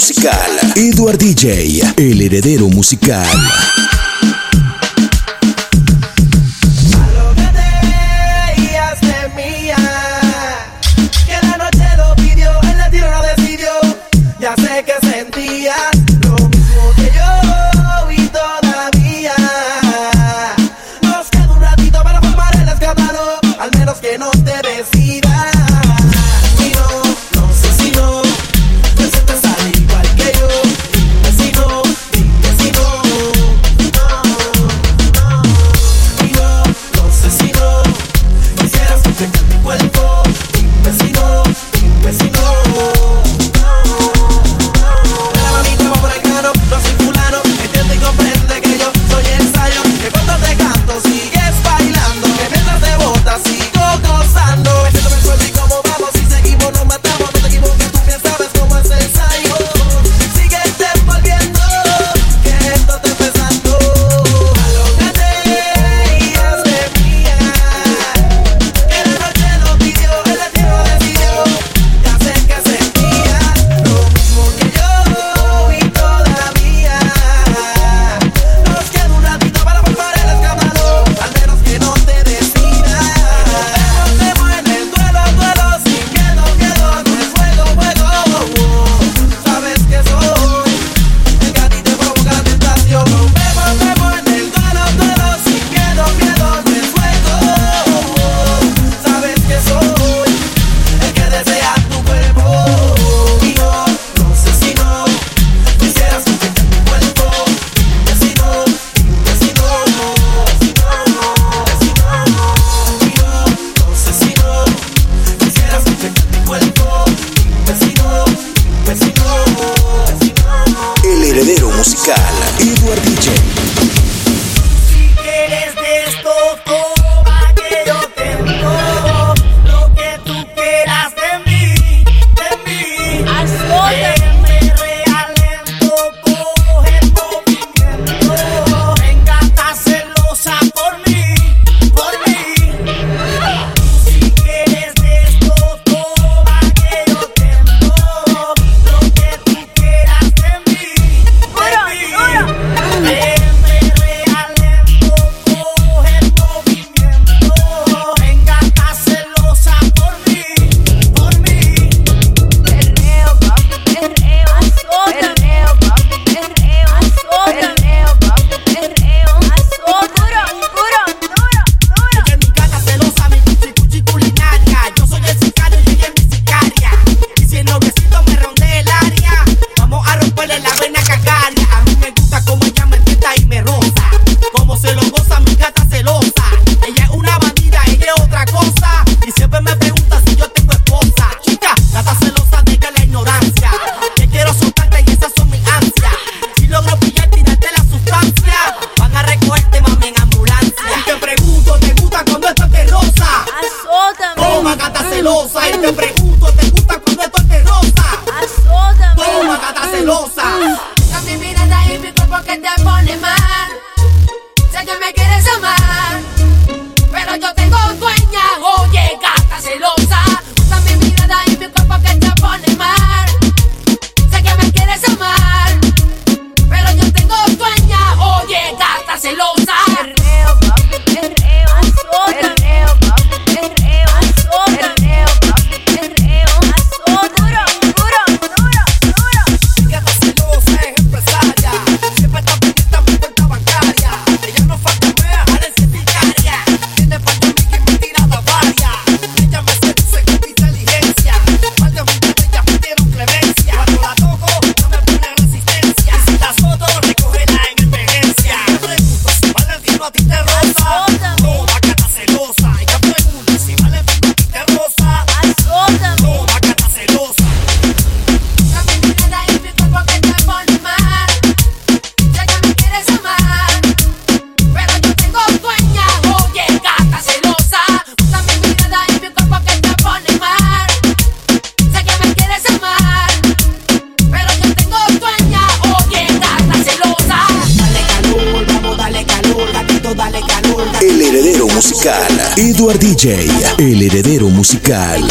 musical. Edward DJ, el heredero musical. Edward DJ, el heredero musical.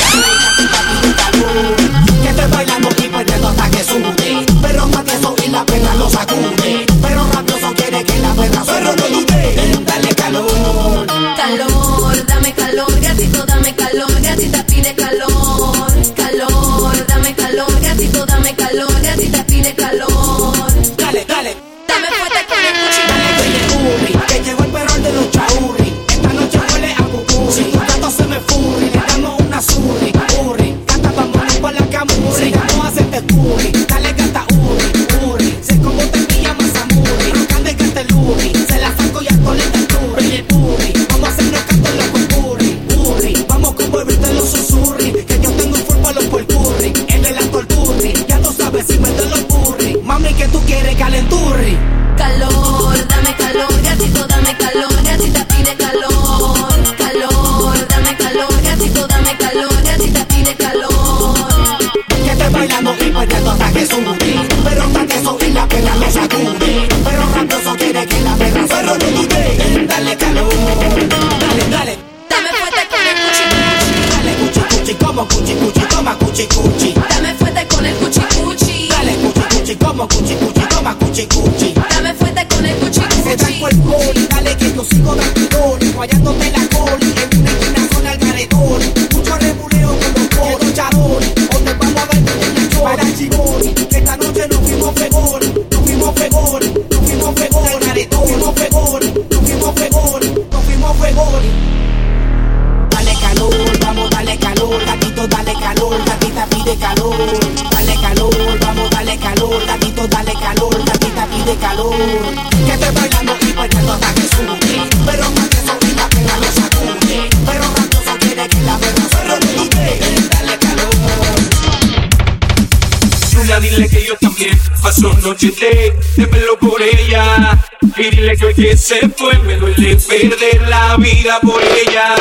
Noche de pelo por ella. Y dile que hoy que se fue me duele perder la vida por ella.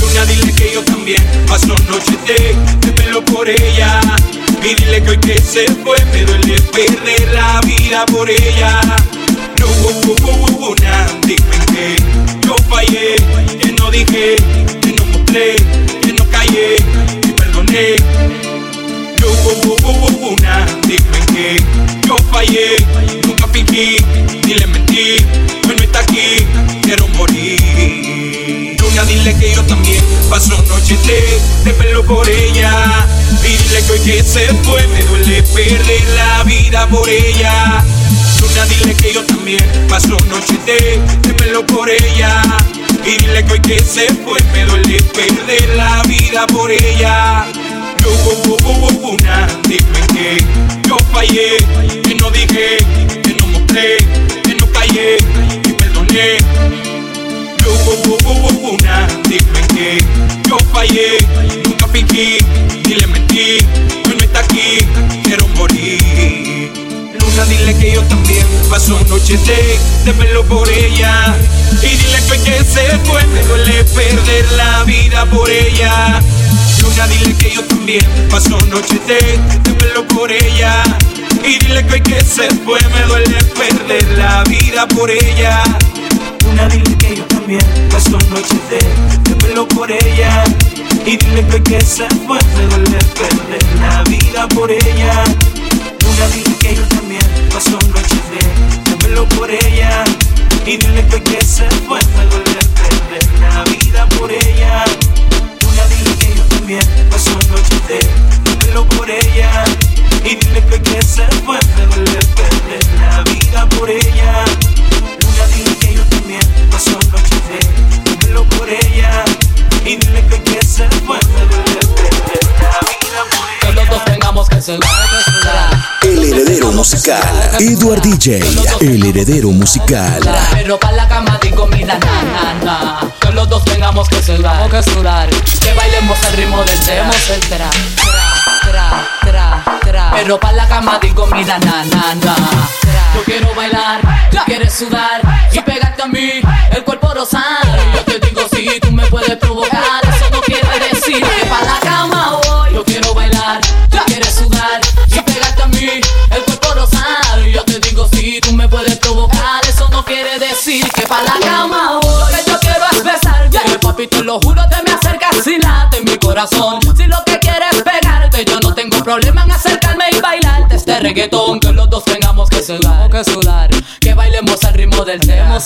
Luna, dile que yo también paso noche de, de pelo por ella. Y dile que hoy que se fue me duele perder la vida por ella. No hubo, hubo, dime que que se fue me duele perder la vida por ella. Luna, dile que yo también paso noches de, pelo por ella, y dile que hoy que se fue me duele perder la vida por ella. Yo hubo, hubo, una, dime que yo fallé, que no dije, que no mostré, que no callé y perdoné. Yo hubo, hubo una, dime que yo fallé, nunca fingí, ni le mentí, paso noches de, pelo por ella. Y dile que que se fue me duele perder la vida por ella. Luna, dile que yo también paso noches de, pelo por ella. Y dile que que se fue me duele perder la vida por ella. Luna, dile que yo también paso noches de, pelo por ella. Y dile que que se fue me duele perder la vida por ella. Luna, dile que yo también paso noches pelo por ella. Y dile que que se fue me duele perder la vida por ella. Luna, dile que yo también paso noches de, pelo por ella. Y dile que que se fue me duele perder la vida por ella. Luna, dile que yo también paso noches de, pelo por ella. Y dile que que se fue me duele perder la vida. Que los dos tengamos que ser El heredero musical. Edward DJ, el heredero musical. Pero para la cama di comida, na, na, na. Que los dos tengamos que sudar, que sudar. Que bailemos al ritmo del tema, el tra, tra, tra, tra. Pero para la cama di comida, na, na, na. Yo quiero bailar, tú quieres sudar y pegarte a mí, el cuerpo rosado. Yo te digo si tú me puedes provocar, eso no quiere decir el cuerpo rosado. Yo te digo si tú me puedes provocar, eso no quiere decir que para la cama voy. Lo que yo quiero es besarte, papi, te lo juro, te me acercas y late en mi corazón. Si lo que quieres es pegarte, yo no tengo problema en acercarme y bailarte este reggaetón, que los dos tengamos que sudar, que sudar, que bailemos al ritmo del tema,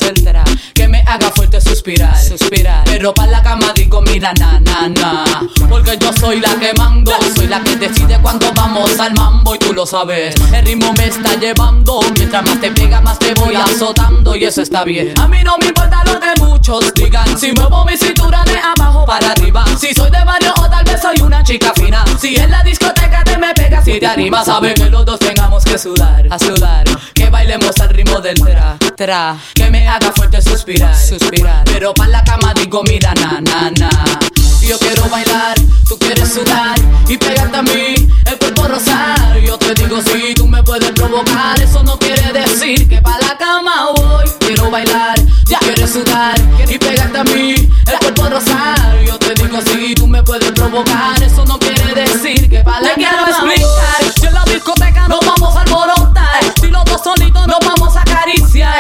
haga fuerte suspirar, suspirar, pero para la cama digo mira na na na, porque yo soy la que mando, soy la que decide cuando vamos al mambo y tú lo sabes, el ritmo me está llevando, mientras más te pega más te voy azotando y eso está bien. A mí no me importa lo que muchos digan, si muevo mi cintura de abajo para arriba, si soy de barrio o tal vez soy una chica fina, si en la discoteca te me pegas y te animas, sabe que los dos tengamos que sudar, a sudar, que bailemos al ritmo del tra, tra, que me haga fuerte suspirar, suspirar, pero para la cama digo mira na na na, yo quiero bailar, tú quieres sudar y pegarte a mí, el cuerpo rosar, yo te digo si tú me puedes provocar, eso no quiere decir que para la cama voy, quiero bailar, ya. quieres sudar y pegarte a mí, el cuerpo rosar, yo te digo si tú me puedes provocar, eso no quiere decir que para la Te quiero cama voy. explicar, si en la discoteca nos vamos a alborotar, si los dos solitos nos vamos a acariciar,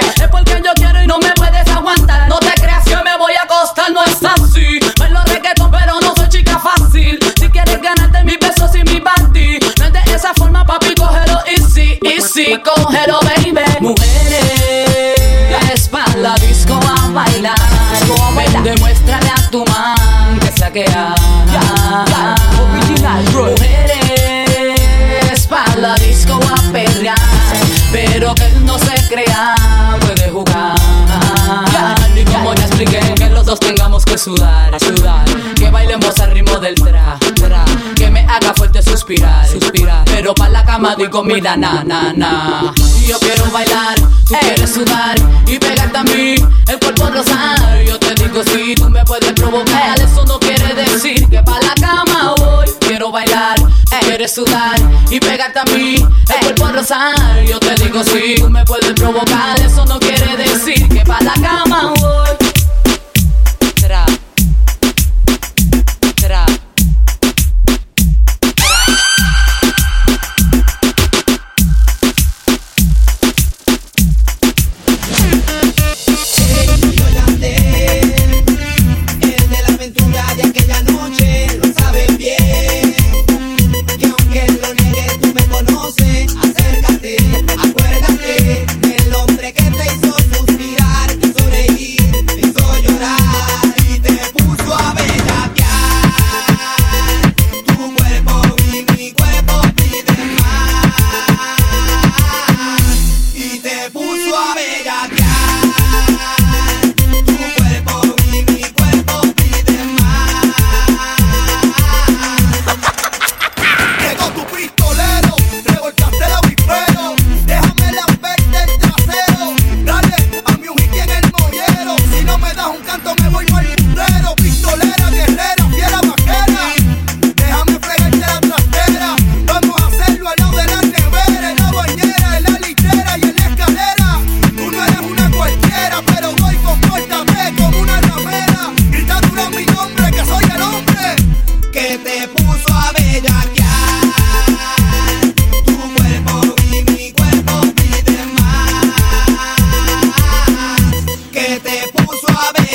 Cama digo, mira, na, na, na. Yo quiero bailar, tú quieres sudar y pegarte a mí, el cuerpo rosar. Yo te digo, si tú me puedes provocar, eso no quiere decir que pa' la cama voy. Quiero bailar, quieres sudar y pegarte a mí, el cuerpo rosar. Yo te digo, si tú me puedes provocar, eso no quiere decir que pa' la cama voy.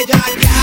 Puso a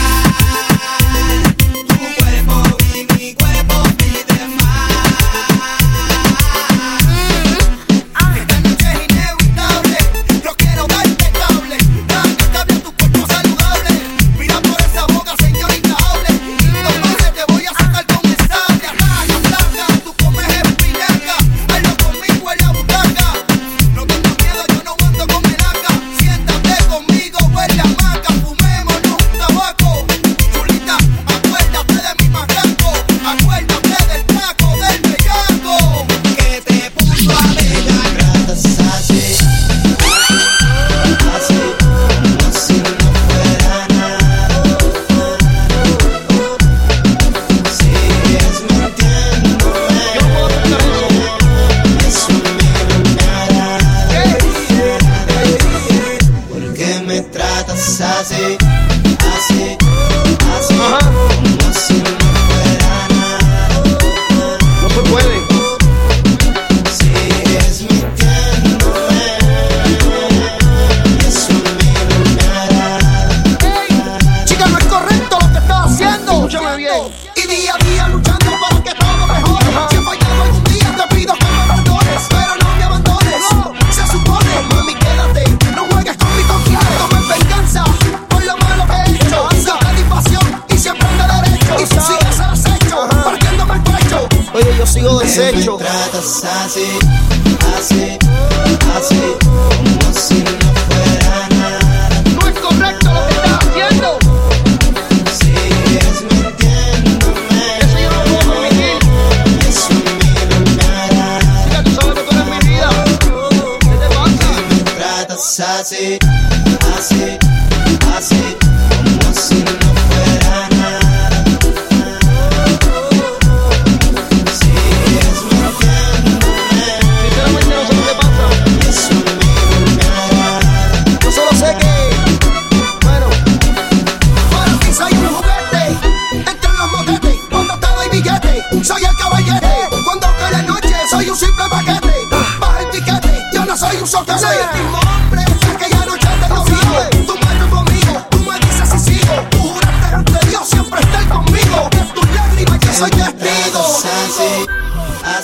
cacete. Pra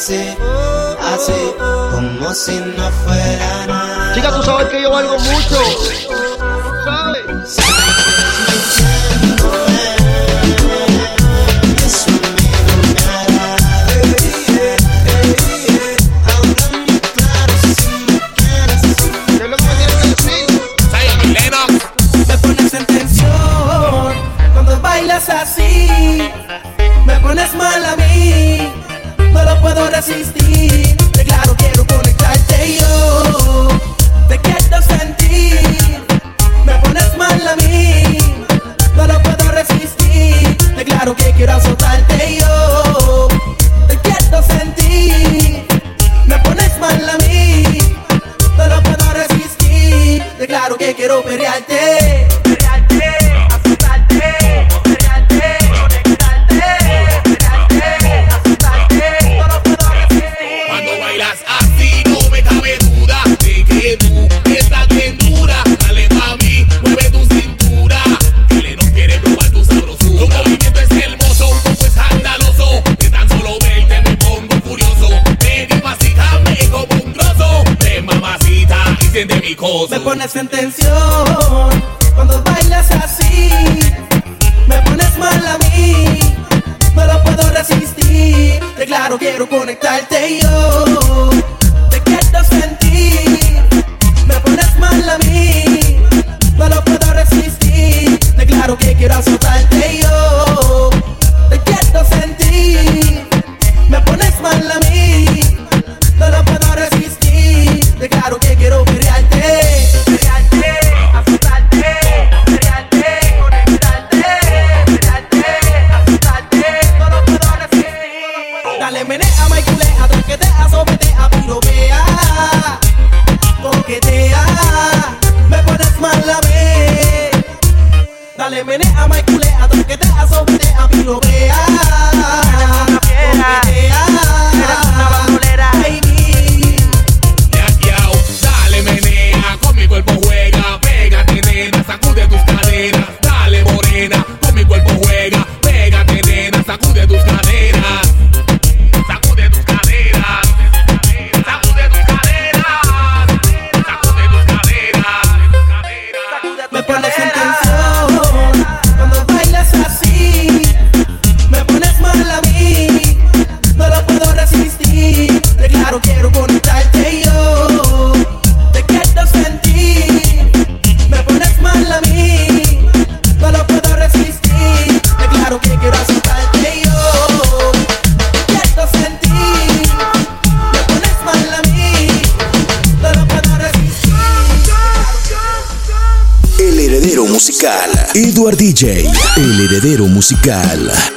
así, así, como si no fuera nada. Chica, tú sabes que yo valgo mucho. sentencia. DJ, el heredero musical.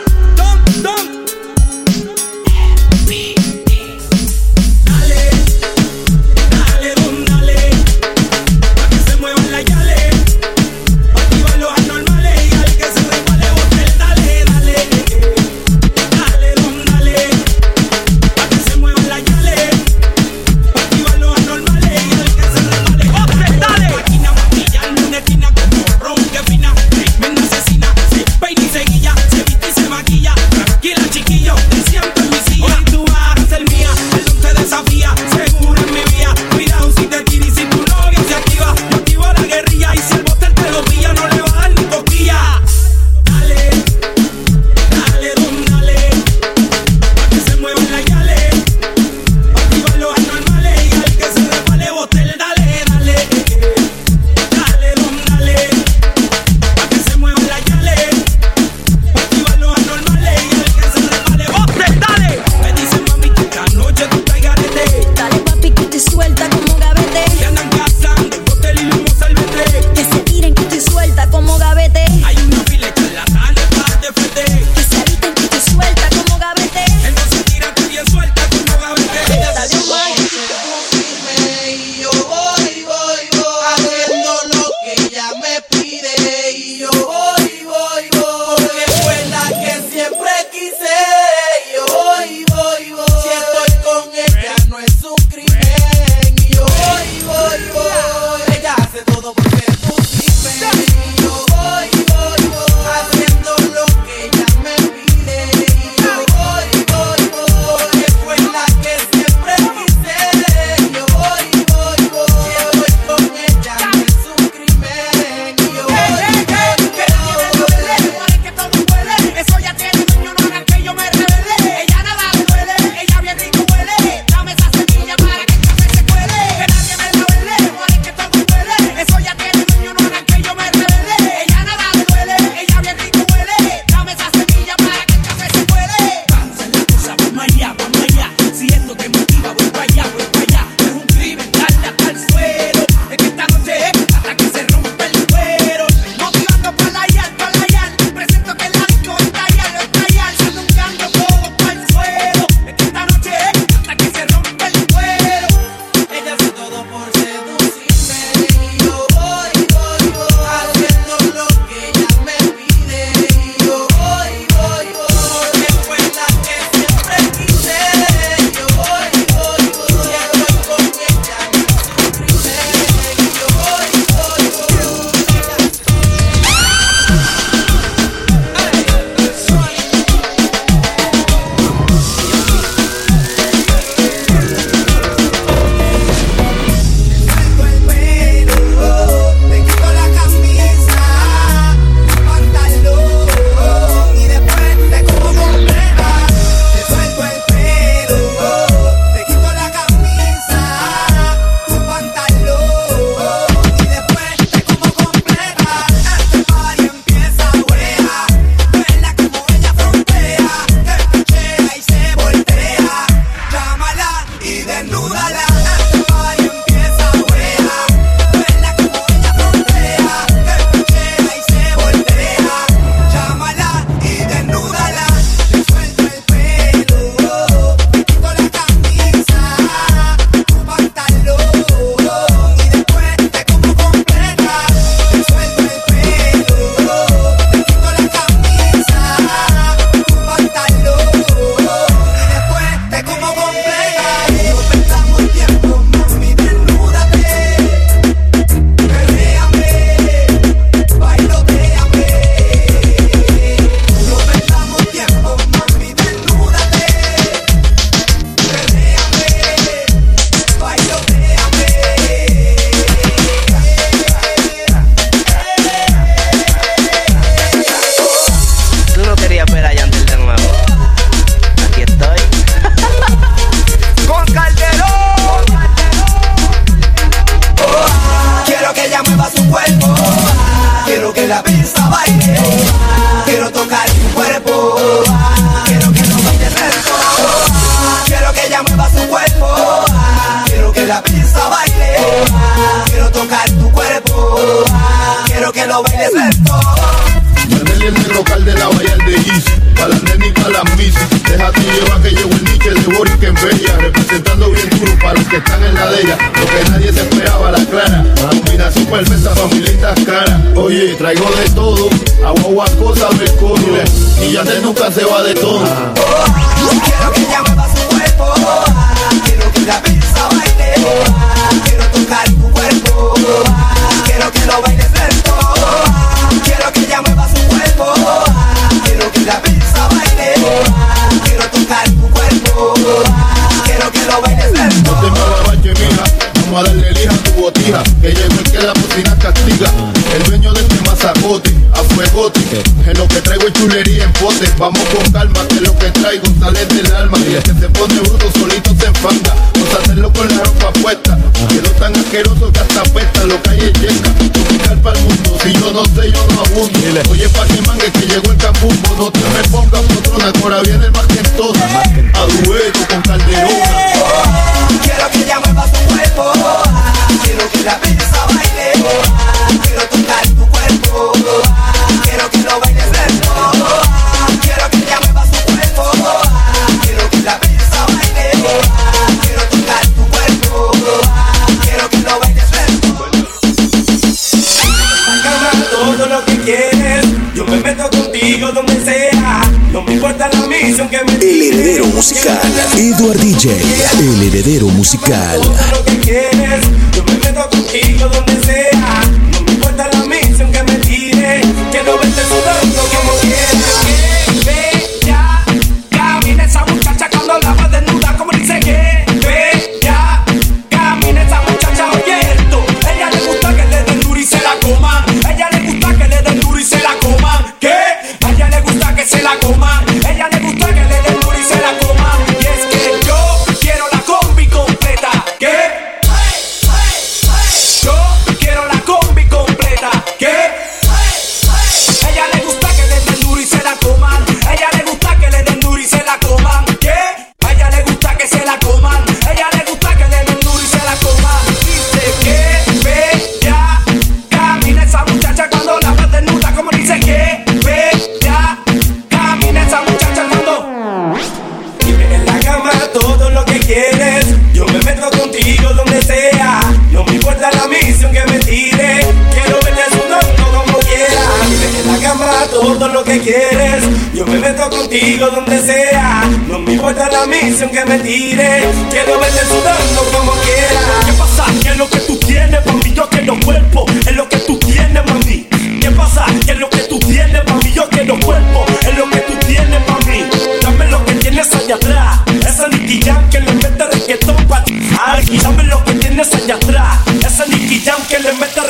musical.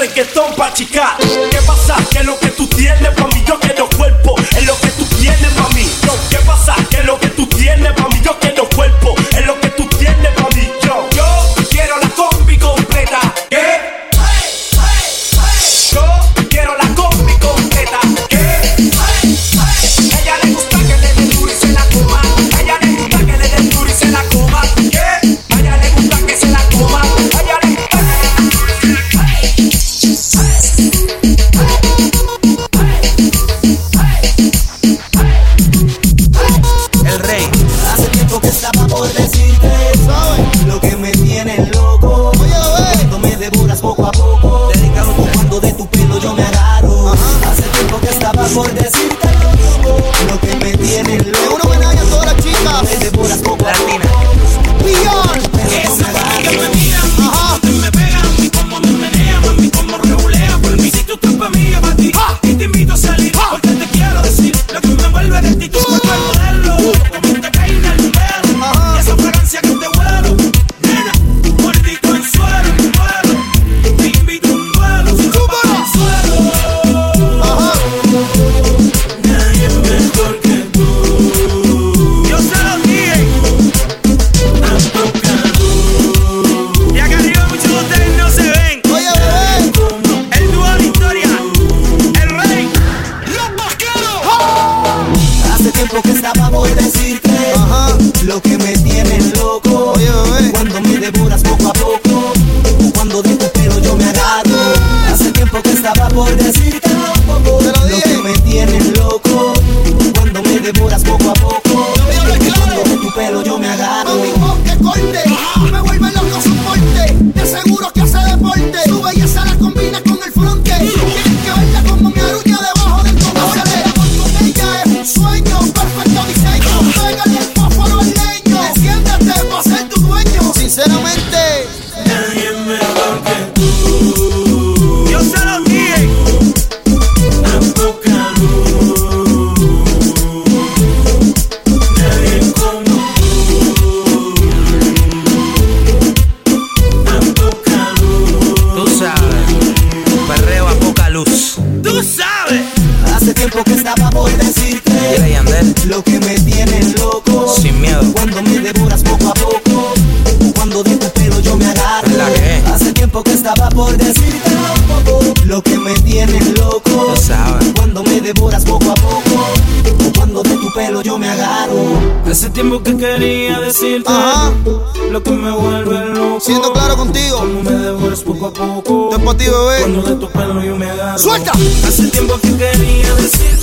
reggaetón pa' chicar. ¿Qué pasa? Que lo que tú tienes lo que quería decirte. Ajá. Lo que me vuelve loco. Siendo claro contigo. Como me devuelves poco a poco. Después ti, bebé. Cuando de tu pelo yo me agarro. Suelta. Hace tiempo que quería decirte.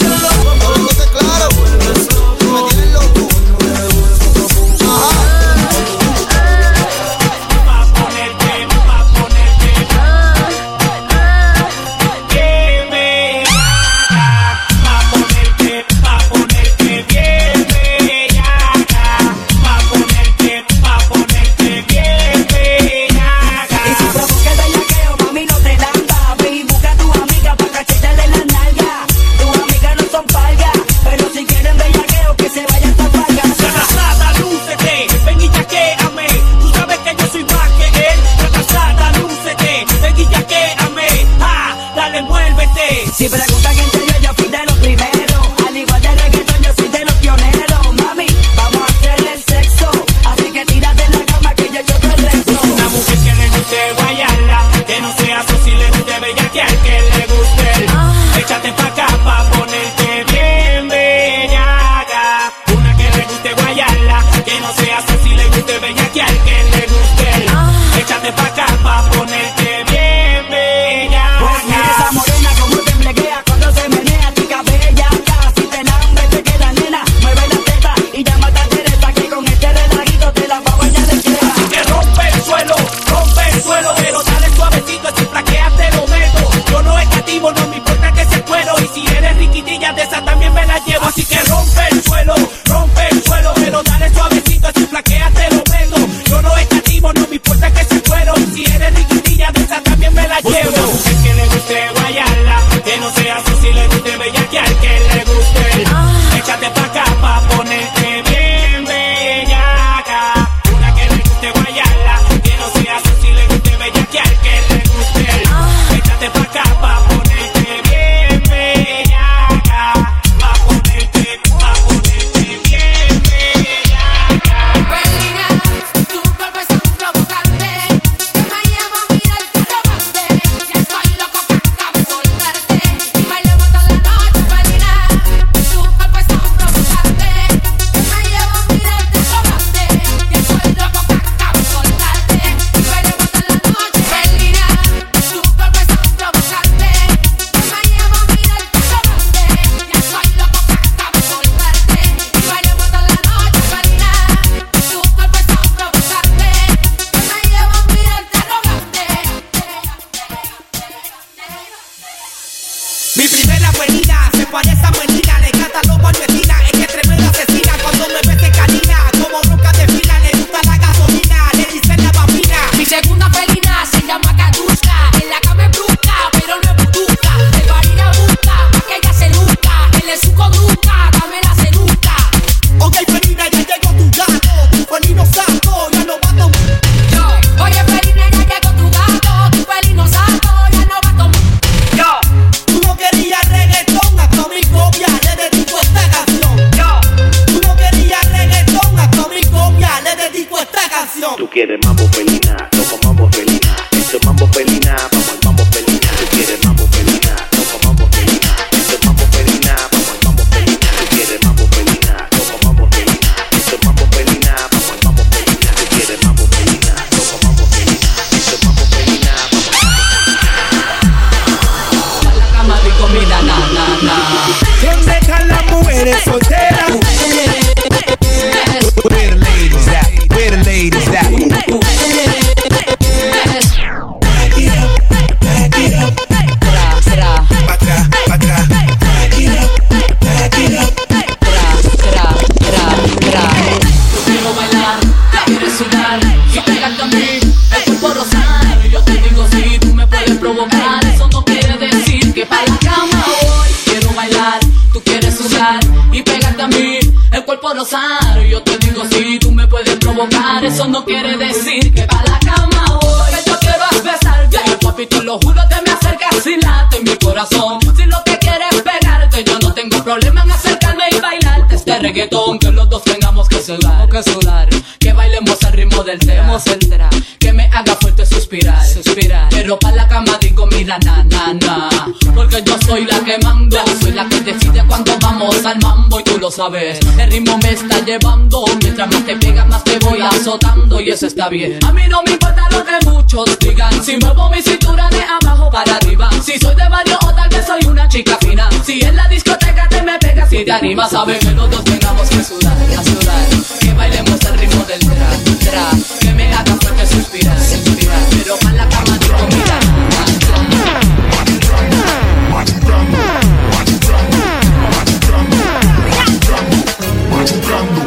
Yo te digo si tú me puedes provocar, eso no quiere decir que pa' la cama voy. Que yo quiero es besarte, papi, te lo juro, te me acercas y late mi corazón. Si lo que quieres es pegarte, yo no tengo problema en acercarme y bailarte este reggaetón. Que los dos tengamos que sudar, que sudar. Bailemos al ritmo del tema, central. Que me haga fuerte suspirar, suspirar. Pero pa' la cama digo, mira, na, na, na. Porque yo soy la que mando, soy la que decide cuando vamos al mambo y tú lo sabes. El ritmo me está llevando, mientras más te pega, más te voy azotando y eso está bien. A mí no me importa lo que muchos digan, si muevo mi cintura de abajo para arriba. Si soy de barrio o tal vez soy una chica fina. Si en la discoteca te me pegas y te animas, sabes que los dos tengamos que sudar, a sudar. Que bailemos al ritmo del Que me haga fuerte suspirar, suspirar. Pero pa' la cama digo, mira, Conmigo,